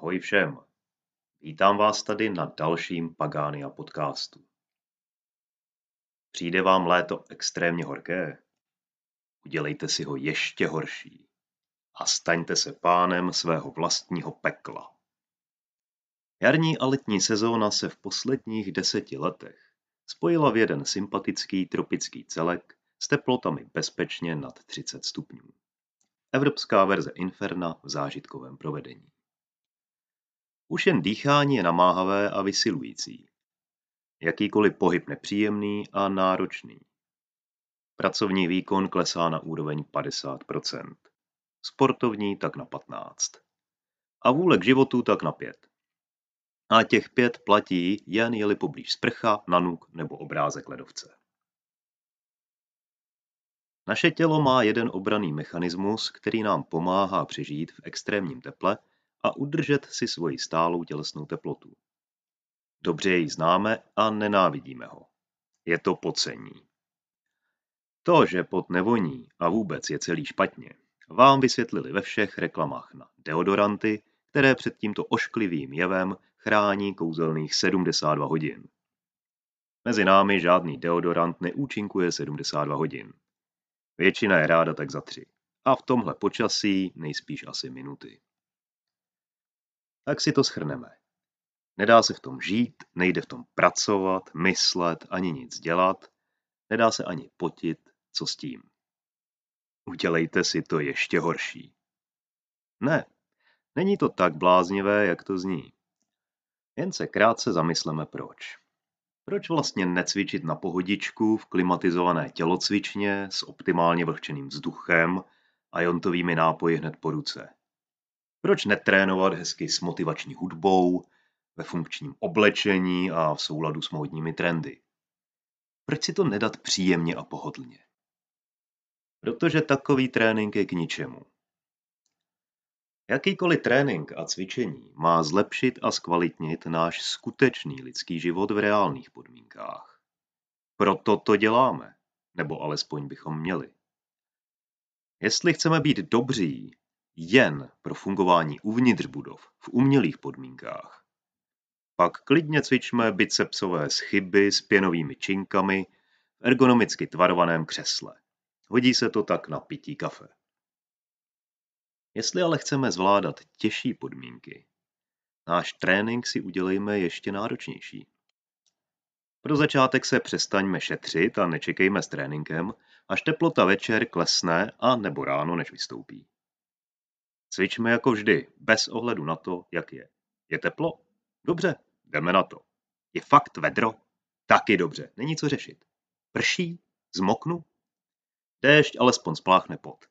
Ahoj všem. Vítám vás tady na dalším Pagánia podcastu. Přijde vám léto extrémně horké? Udělejte si ho ještě horší a staňte se pánem svého vlastního pekla. Jarní a letní sezóna se v posledních deseti letech spojila v jeden sympatický tropický celek s teplotami bezpečně nad 30 stupňů. Evropská verze Inferna v zážitkovém provedení. Už jen dýchání je namáhavé a vysilující. Jakýkoliv pohyb nepříjemný a náročný. Pracovní výkon klesá na úroveň 50%. Sportovní tak na 15. A vůle k životu tak na 5. A těch pět platí jen jeli poblíž sprcha, nanuk nebo obrázek ledovce. Naše tělo má jeden obraný mechanismus, který nám pomáhá přežít v extrémním teple a udržet si svoji stálou tělesnou teplotu. Dobře jej známe a nenávidíme ho. Je to pocení. To, že pot nevoní a vůbec je celý špatně, vám vysvětlili ve všech reklamách na deodoranty, které před tímto ošklivým jevem chrání kouzelných 72 hodin. Mezi námi žádný deodorant neúčinkuje 72 hodin. Většina je ráda tak za tři. A v tomhle počasí nejspíš asi minuty. Tak si to schrneme. Nedá se v tom žít, nejde v tom pracovat, myslet, ani nic dělat, nedá se ani potit, co s tím. Udělejte si to ještě horší. Ne, není to tak bláznivé, jak to zní. Jen se krátce zamysleme proč. Proč vlastně necvičit na pohodičku v klimatizované tělocvičně s optimálně vlhčeným vzduchem a jontovými nápoji hned po ruce? Proč netrénovat hezky s motivační hudbou, ve funkčním oblečení a v souladu s módními trendy? Proč si to nedat příjemně a pohodlně? Protože takový trénink je k ničemu. Jakýkoliv trénink a cvičení má zlepšit a zkvalitnit náš skutečný lidský život v reálných podmínkách. Proto to děláme, nebo alespoň bychom měli. Jestli chceme být dobří jen pro fungování uvnitř budov v umělých podmínkách, pak klidně cvičme bicepsové schyby s pěnovými činkami v ergonomicky tvarovaném křesle. Hodí se to tak na pití kafe. Jestli ale chceme zvládat těžší podmínky, náš trénink si udělejme ještě náročnější. Pro začátek se přestaňme šetřit a nečekejme s tréninkem, až teplota večer klesne a nebo ráno, než vystoupí. Cvičme jako vždy, bez ohledu na to, jak je. Je teplo? Dobře, jdeme na to. Je fakt vedro? Taky dobře, není co řešit. Prší? Zmoknu? Déšť alespoň spláchne pot.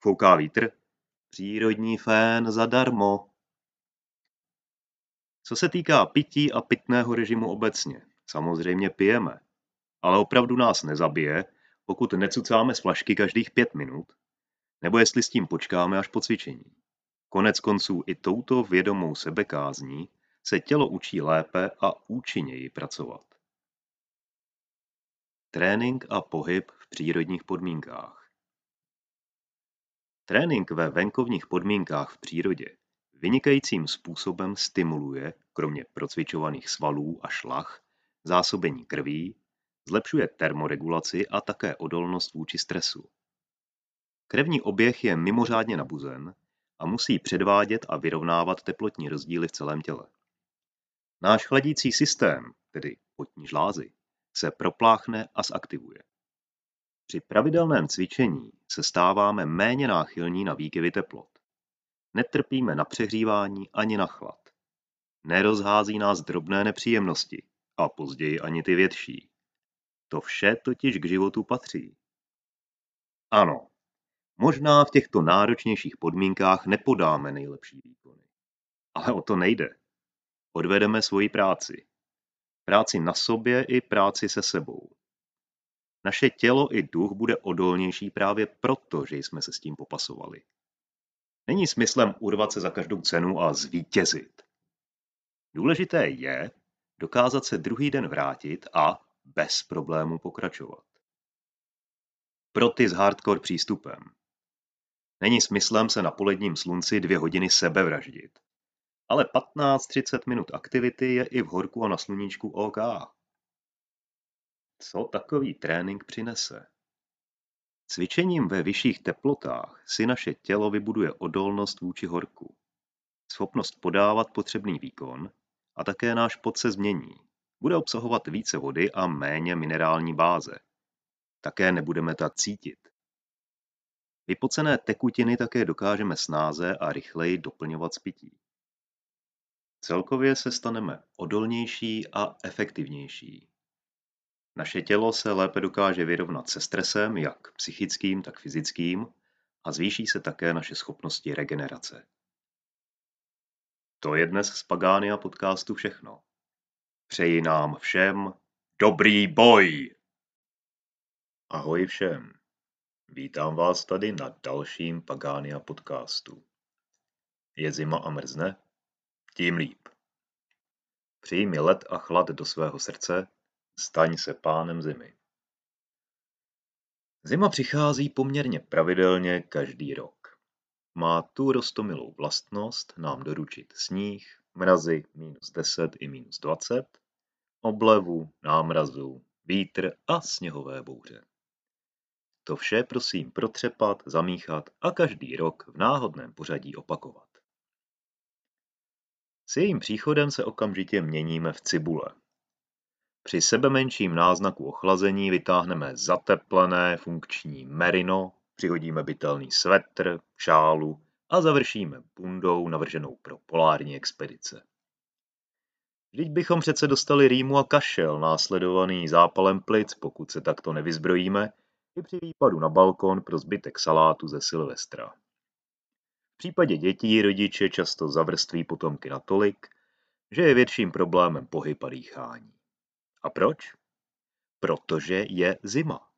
Fouká vítr? Přírodní fén zadarmo. Co se týká pití a pitného režimu obecně, samozřejmě pijeme. Ale opravdu nás nezabije, pokud necucáme z flašky každých pět minut, nebo jestli s tím počkáme až po cvičení. Konec konců i touto vědomou sebekázní se tělo učí lépe a účinněji pracovat. Trénink a pohyb v přírodních podmínkách. Trénink ve venkovních podmínkách v přírodě vynikajícím způsobem stimuluje, kromě procvičovaných svalů a šlach, zásobení krví, zlepšuje termoregulaci a také odolnost vůči stresu. Krevní oběh je mimořádně nabuzen a musí předvádět a vyrovnávat teplotní rozdíly v celém těle. Náš chladící systém, tedy potní žlázy, se propláchne a zaktivuje. Při pravidelném cvičení se stáváme méně náchylní na výkyvy teplot. Netrpíme na přehřívání ani na chlad. Nerozhází nás drobné nepříjemnosti a později ani ty větší. To vše totiž k životu patří. Ano, možná v těchto náročnějších podmínkách nepodáme nejlepší výkony. Ale o to nejde. Odvedeme svoji práci. Práci na sobě i práci se sebou. Naše tělo i duch bude odolnější právě proto, že jsme se s tím popasovali. Není smyslem urvat se za každou cenu a zvítězit. Důležité je dokázat se druhý den vrátit a bez problémů pokračovat. Pro ty s hardcore přístupem. Není smyslem se na poledním slunci dvě hodiny sebevraždit. ale 15-30 minut aktivity je i v horku a na sluníčku OK. Co takový trénink přinese? Cvičením ve vyšších teplotách si naše tělo vybuduje odolnost vůči horku, schopnost podávat potřebný výkon a také náš pot se změní. Bude obsahovat více vody a méně minerální báze. Také nebudeme tak cítit. Vypocené tekutiny také dokážeme snáze a rychleji doplňovat z pití. Celkově se staneme odolnější a efektivnější. Naše tělo se lépe dokáže vyrovnat se stresem, jak psychickým, tak fyzickým, a zvýší se také naše schopnosti regenerace. To je dnes z Pagánia podcastu všechno. Přeji nám všem dobrý boj! Ahoj všem. Vítám vás tady na dalším Pagánia podcastu. Je zima a mrzne? Tím líp. Přijmi led a chlad do svého srdce, staň se pánem zimy. Zima přichází poměrně pravidelně každý rok. Má tu rostomilou vlastnost nám doručit sníh, mrazy minus 10 i minus 20, oblevu, námrazu, vítr a sněhové bouře. To vše prosím protřepat, zamíchat a každý rok v náhodném pořadí opakovat. S jejím příchodem se okamžitě měníme v cibule. Při sebemenším náznaku ochlazení vytáhneme zateplené funkční merino, přihodíme bytelný svetr, šálu a završíme bundou navrženou pro polární expedice. Vždyť bychom přece dostali rýmu a kašel, následovaný zápalem plic, pokud se takto nevyzbrojíme, i při výpadu na balkon pro zbytek salátu ze Silvestra. V případě dětí rodiče často zavrství potomky natolik, že je větším problémem pohyb a dýchání. A proč? Protože je zima.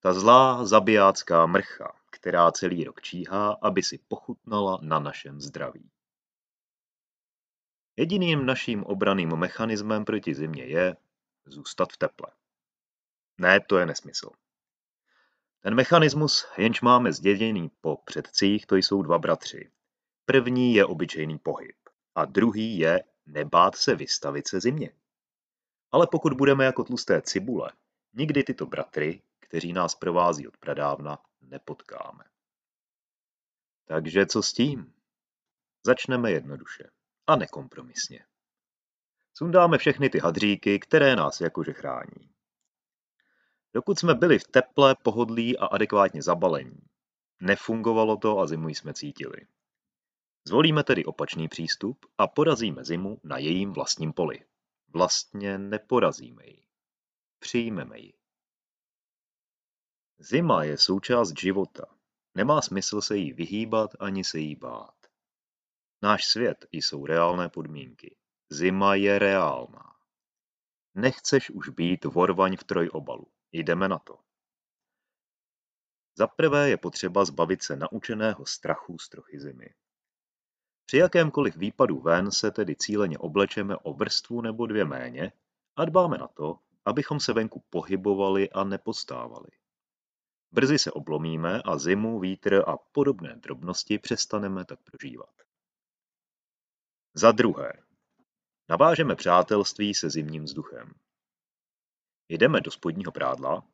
Ta zlá zabijácká mrcha, která celý rok číhá, aby si pochutnala na našem zdraví. Jediným naším obraným mechanismem proti zimě je zůstat v teple. Ne, to je nesmysl. Ten mechanismus, jenž máme zděděný po předcích, to jsou dva bratři. První je obyčejný pohyb a druhý je nebát se vystavit se zimě. Ale pokud budeme jako tlusté cibule, nikdy tyto bratry, kteří nás provází od pradávna, nepotkáme. Takže co s tím? Začneme jednoduše a nekompromisně. Sundáme všechny ty hadříky, které nás jakože chrání. Dokud jsme byli v teple, pohodlí a adekvátně zabalení, nefungovalo to a zimu jsme cítili. Zvolíme tedy opačný přístup a porazíme zimu na jejím vlastním poli. Vlastně neporazíme ji. Přijmeme ji. Zima je součást života. Nemá smysl se jí vyhýbat ani se jí bát. Náš svět jsou reálné podmínky. Zima je reálná. Nechceš už být vorvaň v trojobalu. Jdeme na to. Za prvé je potřeba zbavit se naučeného strachu z trochy zimy. Při jakémkoliv výpadu ven se tedy cíleně oblečeme o vrstvu nebo dvě méně a dbáme na to, abychom se venku pohybovali a nepostávali. Brzy se oblomíme a zimu, vítr a podobné drobnosti přestaneme tak prožívat. Za druhé. Navážeme přátelství se zimním vzduchem. Jdeme do spodního prádla,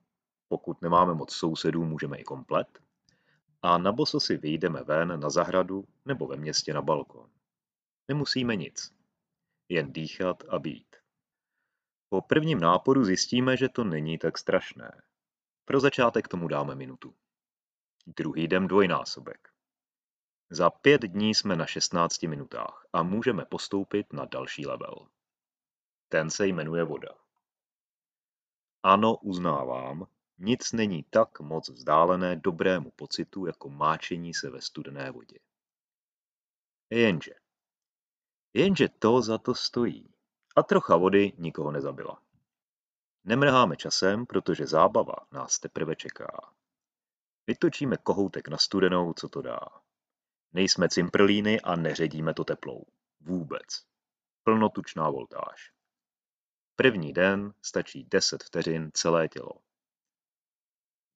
pokud nemáme moc sousedů, můžeme i komplet, a na boso si vyjdeme ven na zahradu nebo ve městě na balkon. Nemusíme nic, jen dýchat a být. Po prvním náporu zjistíme, že to není tak strašné. Pro začátek tomu dáme minutu. Druhý den dvojnásobek. Za pět dní jsme na 16 minutách a můžeme postoupit na další level. Ten se jmenuje voda. Ano, uznávám, nic není tak moc vzdálené dobrému pocitu jako máčení se ve studené vodě. Jenže. Jenže to za to stojí. A trocha vody nikoho nezabila. Nemrháme časem, protože zábava nás teprve čeká. Vytočíme kohoutek na studenou, co to dá. Nejsme cimprlíny a neředíme to teplou. Vůbec. Plnotučná voltáž. První den stačí 10 vteřin celé tělo.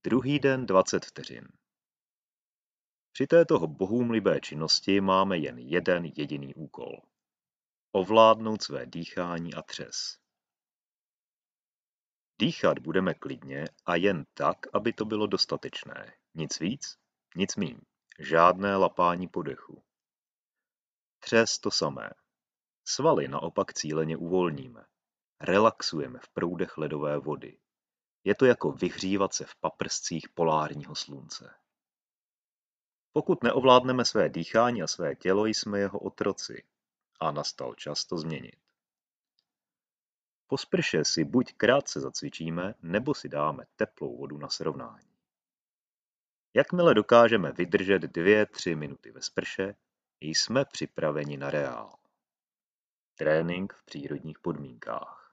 Druhý den 20 vteřin. Při této bohůmlivé činnosti máme jen jeden jediný úkol. Ovládnout své dýchání a třes. Dýchat budeme klidně a jen tak, aby to bylo dostatečné. Nic víc, nic míň. Žádné lapání po dechu. Třes to samé. Svaly naopak cíleně uvolníme. Relaxujeme v proudech ledové vody. Je to jako vyhřívat se v paprscích polárního slunce. Pokud neovládneme své dýchání a své tělo, jsme jeho otroci a nastal čas to změnit. Po sprše si buď krátce zacvičíme, nebo si dáme teplou vodu na srovnání. Jakmile dokážeme vydržet 2-3 minuty ve sprše, jsme připraveni na reál. Trénink v přírodních podmínkách.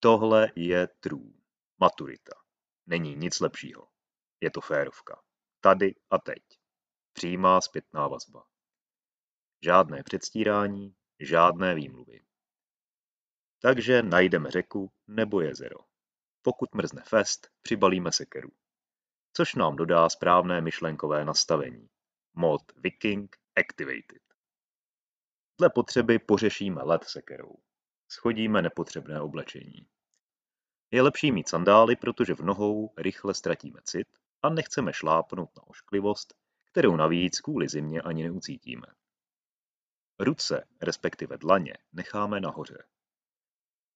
Tohle je true. Maturita. Není nic lepšího. Je to férovka. Tady a teď. Přímá zpětná vazba. Žádné předstírání, žádné výmluvy. Takže najdeme řeku nebo jezero. Pokud mrzne fest, přibalíme sekeru. Což nám dodá správné myšlenkové nastavení. Mod Viking Activated. Dle potřeby pořešíme led sekerou. Schodíme nepotřebné oblečení. Je lepší mít sandály, protože v nohou rychle ztratíme cit a nechceme šlápnout na ošklivost, kterou navíc kvůli zimě ani neucítíme. Ruce, respektive dlaně, necháme nahoře.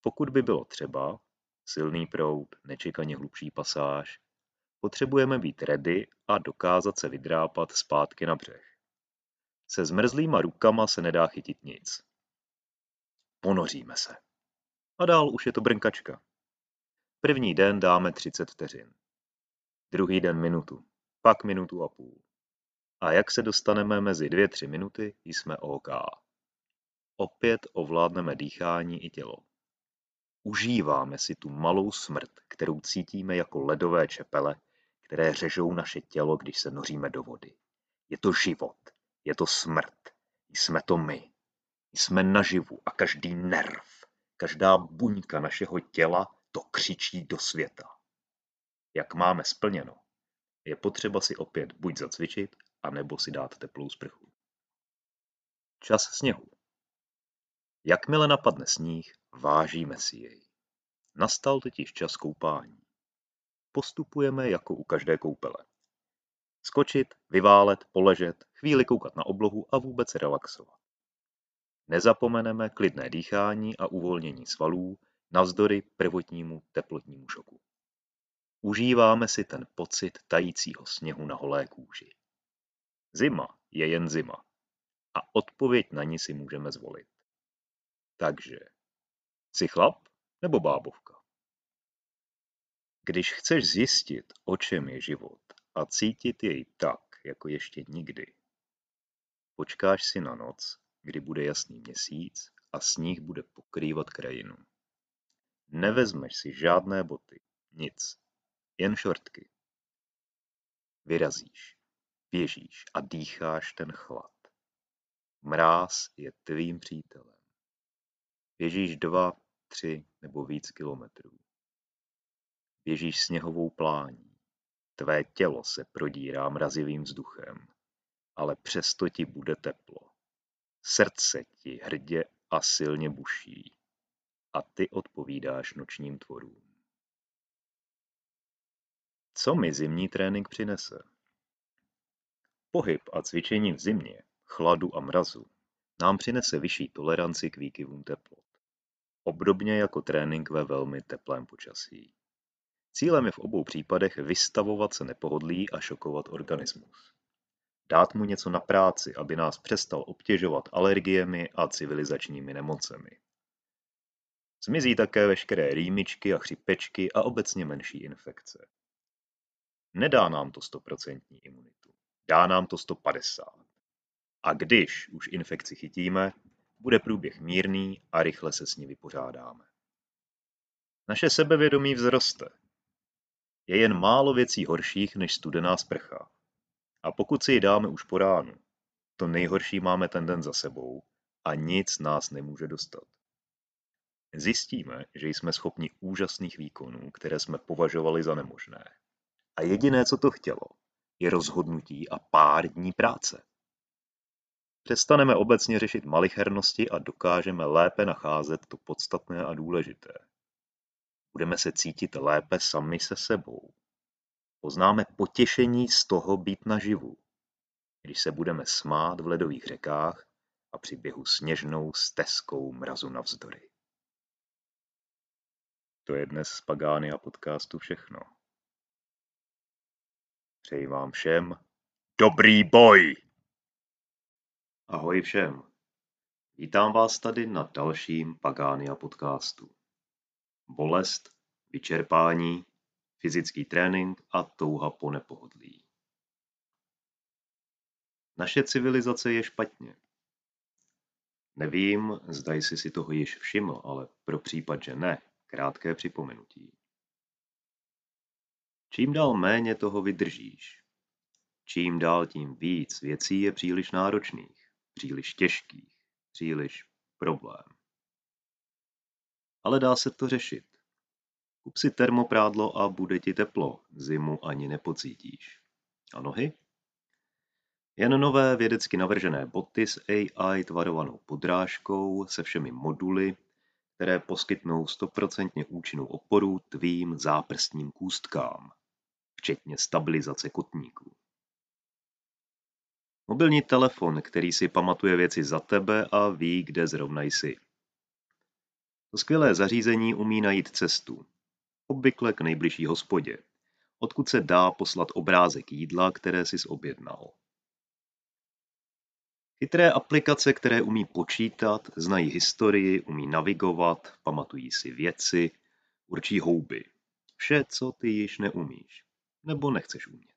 Pokud by bylo třeba, silný proud, nečekaně hlubší pasáž, potřebujeme být ready a dokázat se vydrápat zpátky na břeh. Se zmrzlýma rukama se nedá chytit nic. Ponoříme se. A dál už je to brnkačka. První den dáme 30 vteřin. Druhý den minutu. Pak minutu a půl. A jak se dostaneme mezi 2-3 minuty, jsme OK. Opět ovládneme dýchání i tělo. Užíváme si tu malou smrt, kterou cítíme jako ledové čepele, které řežou naše tělo, když se noříme do vody. Je to život, je to smrt, jsme to my. Jsme naživu a každý nerv, každá buňka našeho těla to křičí do světa. Jak máme splněno, je potřeba si opět buď zacvičit, anebo si dát teplou sprchu. Čas sněhu. Jakmile napadne sníh, vážíme si jej. Nastal totiž čas koupání. Postupujeme jako u každé koupele. Skočit, vyválet, poležet, chvíli koukat na oblohu a vůbec relaxovat. Nezapomeneme klidné dýchání a uvolnění svalů navzdory prvotnímu teplotnímu šoku. Užíváme si ten pocit tajícího sněhu na holé kůži. Zima je jen zima a odpověď na ní si můžeme zvolit. Takže, jsi chlap nebo bábovka? Když chceš zjistit, o čem je život a cítit jej tak, jako ještě nikdy, počkáš si na noc, kdy bude jasný měsíc a sníh bude pokrývat krajinu. Nevezmeš si žádné boty, nic, jen šortky. Vyrazíš, běžíš a dýcháš ten chlad. Mráz je tvým přítelem. Běžíš dva, tři nebo víc kilometrů. Běžíš sněhovou plání. Tvé tělo se prodírá mrazivým vzduchem, ale přesto ti bude teplo. Srdce ti hrdě a silně buší a ty odpovídáš nočním tvorům. Co mi zimní trénink přinese? Pohyb a cvičení v zimě, chladu a mrazu nám přinese vyšší toleranci k výkyvům teplot. Obdobně jako trénink ve velmi teplém počasí. Cílem je v obou případech vystavovat se nepohodlí a šokovat organismus. Dát mu něco na práci, aby nás přestal obtěžovat alergiemi a civilizačními nemocemi. Zmizí také veškeré rýmičky a chřipečky a obecně menší infekce. Nedá nám to stoprocentní imunitu. Dá nám to 150. A když už infekci chytíme, bude průběh mírný a rychle se s ní vypořádáme. Naše sebevědomí vzroste. Je jen málo věcí horších než studená sprcha. A pokud si ji dáme už po ránu, to nejhorší máme ten den za sebou a nic nás nemůže dostat. Zjistíme, že jsme schopni úžasných výkonů, které jsme považovali za nemožné. A jediné, co to chtělo, je rozhodnutí a pár dní práce. přestaneme obecně řešit malichernosti a dokážeme lépe nacházet to podstatné a důležité. Budeme se cítit lépe sami se sebou. Poznáme potěšení z toho být naživu, když se budeme smát v ledových řekách a při běhu sněžnou stezkou mrazu navzdory. To je dnes z Pagány a podcastu všechno. Přeji vám všem dobrý boj! Ahoj všem. Vítám vás tady na dalším Pagánia podcastu. Bolest, vyčerpání, fyzický trénink a touha po nepohodlí. Naše civilizace je špatně. Nevím, zda jsi si toho již všiml, ale pro případ, že ne, krátké připomenutí. Čím dál méně toho vydržíš, čím dál tím víc věcí je příliš náročných, příliš těžkých, příliš problém. Ale dá se to řešit. Kup si termoprádlo a bude ti teplo, zimu ani nepocítíš. A nohy? Jen nové vědecky navržené boty s AI tvarovanou podrážkou se všemi moduly, které poskytnou stoprocentně účinnou oporu tvým záprstním kůstkám, včetně stabilizace kotníků. Mobilní telefon, který si pamatuje věci za tebe a ví, kde zrovna jsi. To skvělé zařízení umí najít cestu, obvykle k nejbližší hospodě, odkud se dá poslat obrázek jídla, které jsi objednal. Chytré aplikace, které umí počítat, znají historii, umí navigovat, pamatují si věci, určí houby. Vše, co ty již neumíš, nebo nechceš umět.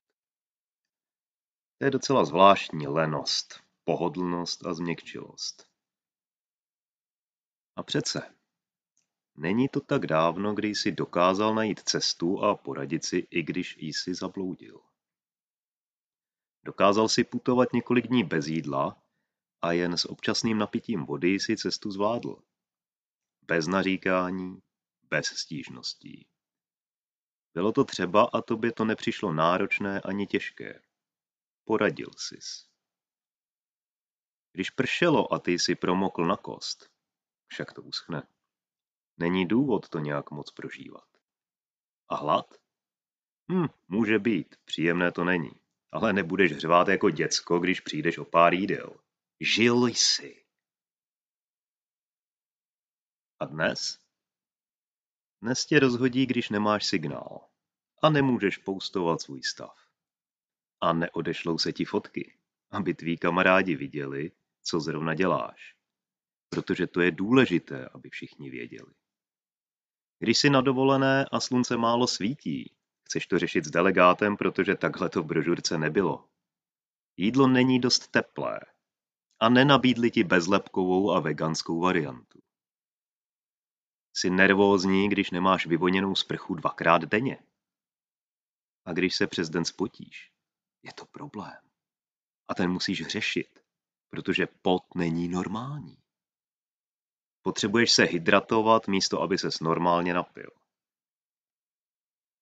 To je docela zvláštní lenost, pohodlnost a změkčilost. A přece, není to tak dávno, kdy jsi dokázal najít cestu a poradit si, i když jsi zabloudil. Dokázal si putovat několik dní bez jídla a jen s občasným napitím vody si cestu zvládl. Bez naříkání, bez stížností. Bylo to třeba a tobě to nepřišlo náročné ani těžké. Poradil sis. Když pršelo a ty si promokl na kost, však to uschne. Není důvod to nějak moc prožívat. A hlad? Hm, může být, příjemné to není. Ale nebudeš hřvát jako děcko, když přijdeš o pár jídel. Žil jsi. A dnes? Dnes tě rozhodí, když nemáš signál a nemůžeš poustovat svůj stav. A neodešlou se ti fotky, aby tví kamarádi viděli, co zrovna děláš. Protože to je důležité, aby všichni věděli. Když jsi na dovolené a slunce málo svítí, chceš to řešit s delegátem, protože takhle to v brožurce nebylo. Jídlo není dost teplé, a nenabídli ti bezlepkovou a veganskou variantu. Jsi nervózní, když nemáš vyvoněnou sprchu dvakrát denně. A když se přes den spotíš, je to problém. A ten musíš řešit, protože pot není normální. Potřebuješ se hydratovat místo, aby ses normálně napil.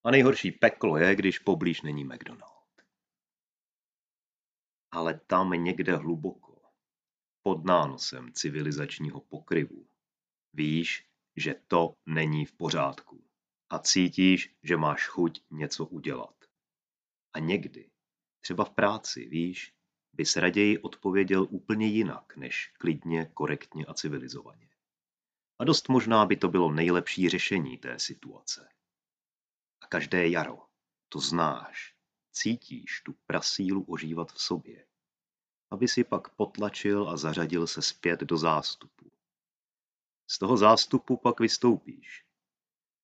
A nejhorší peklo je, když poblíž není McDonald. Ale tam někde hluboko pod nánosem civilizačního pokryvu. Víš, že to není v pořádku a cítíš, že máš chuť něco udělat. A někdy, třeba v práci, víš, bys raději odpověděl úplně jinak, než klidně, korektně a civilizovaně. A dost možná by to bylo nejlepší řešení té situace. A každé jaro, to znáš, cítíš tu prasílu ožívat v sobě aby si pak potlačil a zařadil se zpět do zástupu. Z toho zástupu pak vystoupíš.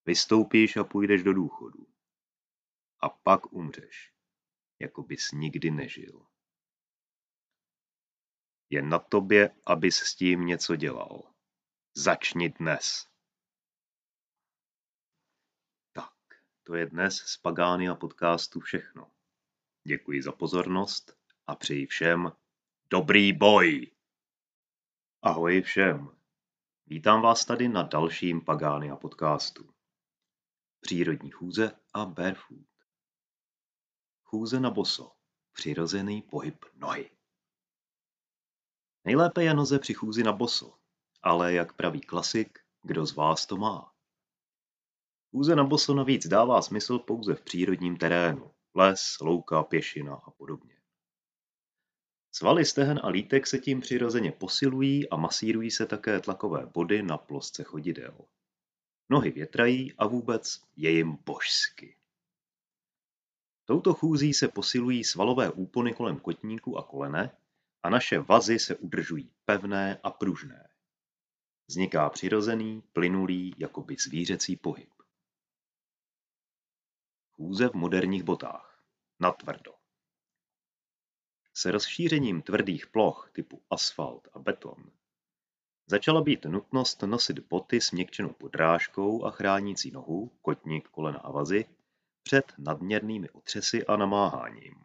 Vystoupíš a půjdeš do důchodu. A pak umřeš, jako bys nikdy nežil. Je na tobě, abys s tím něco dělal. Začni dnes. Tak, to je dnes z Pagány a podcastu všechno. Děkuji za pozornost a přeji všem Dobrý boj! Ahoj všem. Vítám vás tady na dalším Pagánia podcastu. Přírodní chůze a barefoot. Chůze na boso. Přirozený pohyb nohy. Nejlépe je noze při chůzi na boso, ale jak praví klasik, kdo z vás to má? Chůze na boso navíc dává smysl pouze v přírodním terénu, les, louka, pěšina a podobně. Svaly stehen a lítek se tím přirozeně posilují a masírují se také tlakové body na plosce chodidel. Nohy větrají a vůbec je jim božsky. Touto chůzí se posilují svalové úpony kolem kotníku a kolene a naše vazy se udržují pevné a pružné. Vzniká přirozený, plynulý, jakoby zvířecí pohyb. Chůze v moderních botách. Natvrdo. S rozšířením tvrdých ploch typu asfalt a beton začala být nutnost nosit boty s měkčenou podrážkou a chránící nohu, kotník, kolena a vazy před nadměrnými otřesy a namáháním.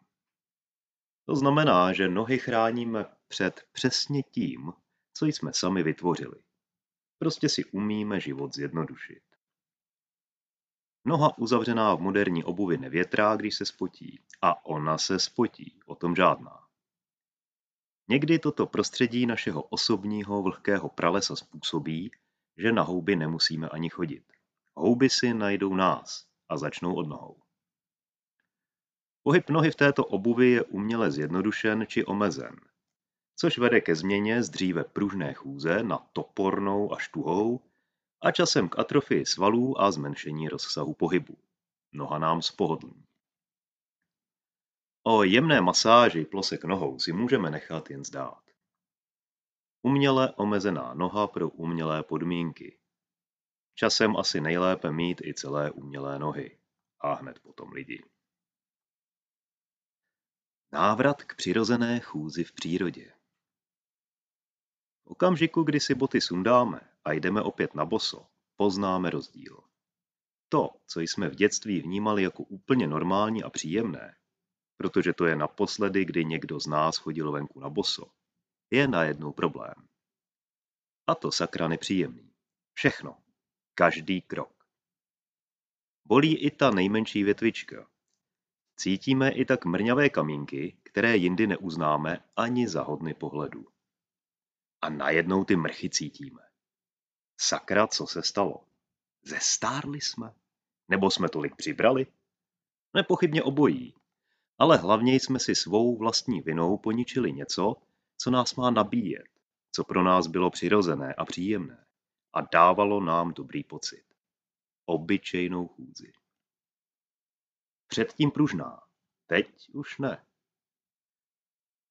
To znamená, že nohy chráníme před přesně tím, co jsme sami vytvořili. Prostě si umíme život zjednodušit. Noha uzavřená v moderní obuvi nevětrá, když se spotí. A ona se spotí, o tom žádná. Někdy toto prostředí našeho osobního vlhkého pralesa způsobí, že na houby nemusíme ani chodit. Houby si najdou nás a začnou od nohou. Pohyb nohy v této obuvi je uměle zjednodušen či omezen, což vede ke změně z dříve pružné chůze na topornou a štuhou a časem k atrofii svalů a zmenšení rozsahu pohybu. Noha nám spohodlní. O jemné masáži plosek nohou si můžeme nechat jen zdát. Uměle omezená noha pro umělé podmínky. Časem asi nejlépe mít i celé umělé nohy. A hned potom lidi. Návrat k přirozené chůzi v přírodě. Okamžiku, kdy si boty sundáme a jdeme opět na boso, poznáme rozdíl. To, co jsme v dětství vnímali jako úplně normální a příjemné, protože to je naposledy, kdy někdo z nás chodil venku na boso, je najednou problém. A to sakra nepříjemný. Všechno. Každý krok. Bolí i ta nejmenší větvička. Cítíme i tak mrňavé kamínky, které jindy neuznáme ani za hodny pohledu. A najednou ty mrchy cítíme. Sakra, co se stalo? Zestárli jsme? Nebo jsme tolik přibrali? Nepochybně obojí. Ale hlavně jsme si svou vlastní vinou poničili něco, co nás má nabíjet, co pro nás bylo přirozené a příjemné a dávalo nám dobrý pocit. Obyčejnou chůzi. Předtím pružná, teď už ne.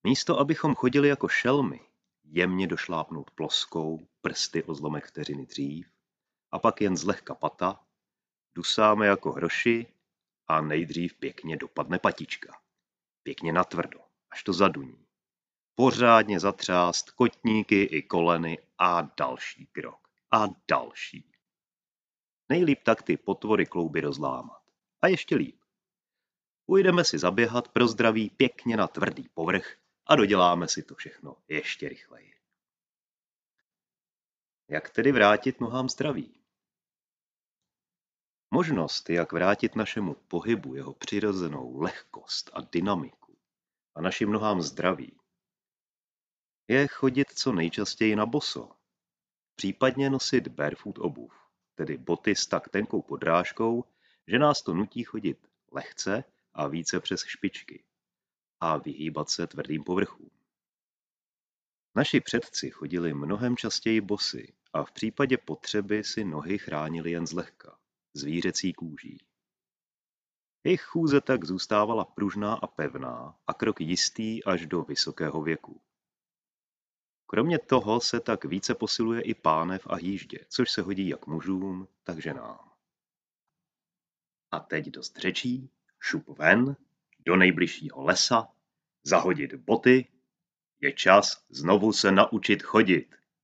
Místo, abychom chodili jako šelmy, jemně došlápnout ploskou, prsty o zlomek vteřiny dřív, a pak jen zlehka pata, dusáme jako hroši a nejdřív pěkně dopadne patička. Pěkně natvrdo, až to zaduní. Pořádně zatřást kotníky i koleny a další krok. A další. Nejlíp tak ty potvory klouby rozlámat. A ještě líp. Půjdeme si zaběhat pro zdraví pěkně na tvrdý povrch a doděláme si to všechno ještě rychleji. Jak tedy vrátit nohám zdraví? Možnost, jak vrátit našemu pohybu jeho přirozenou lehkost a dynamiku a našim nohám zdraví, je chodit co nejčastěji na boso, případně nosit barefoot obuv, tedy boty s tak tenkou podrážkou, že nás to nutí chodit lehce a více přes špičky a vyhýbat se tvrdým povrchům. Naši předci chodili mnohem častěji bosy a v případě potřeby si nohy chránili jen zlehka, zvířecí kůží. Jejich chůze tak zůstávala pružná a pevná a krok jistý až do vysokého věku. Kromě toho se tak více posiluje i pánev a jíždě, což se hodí jak mužům, tak ženám. A teď dost řečí, šup ven, do nejbližšího lesa, zahodit boty, je čas znovu se naučit chodit.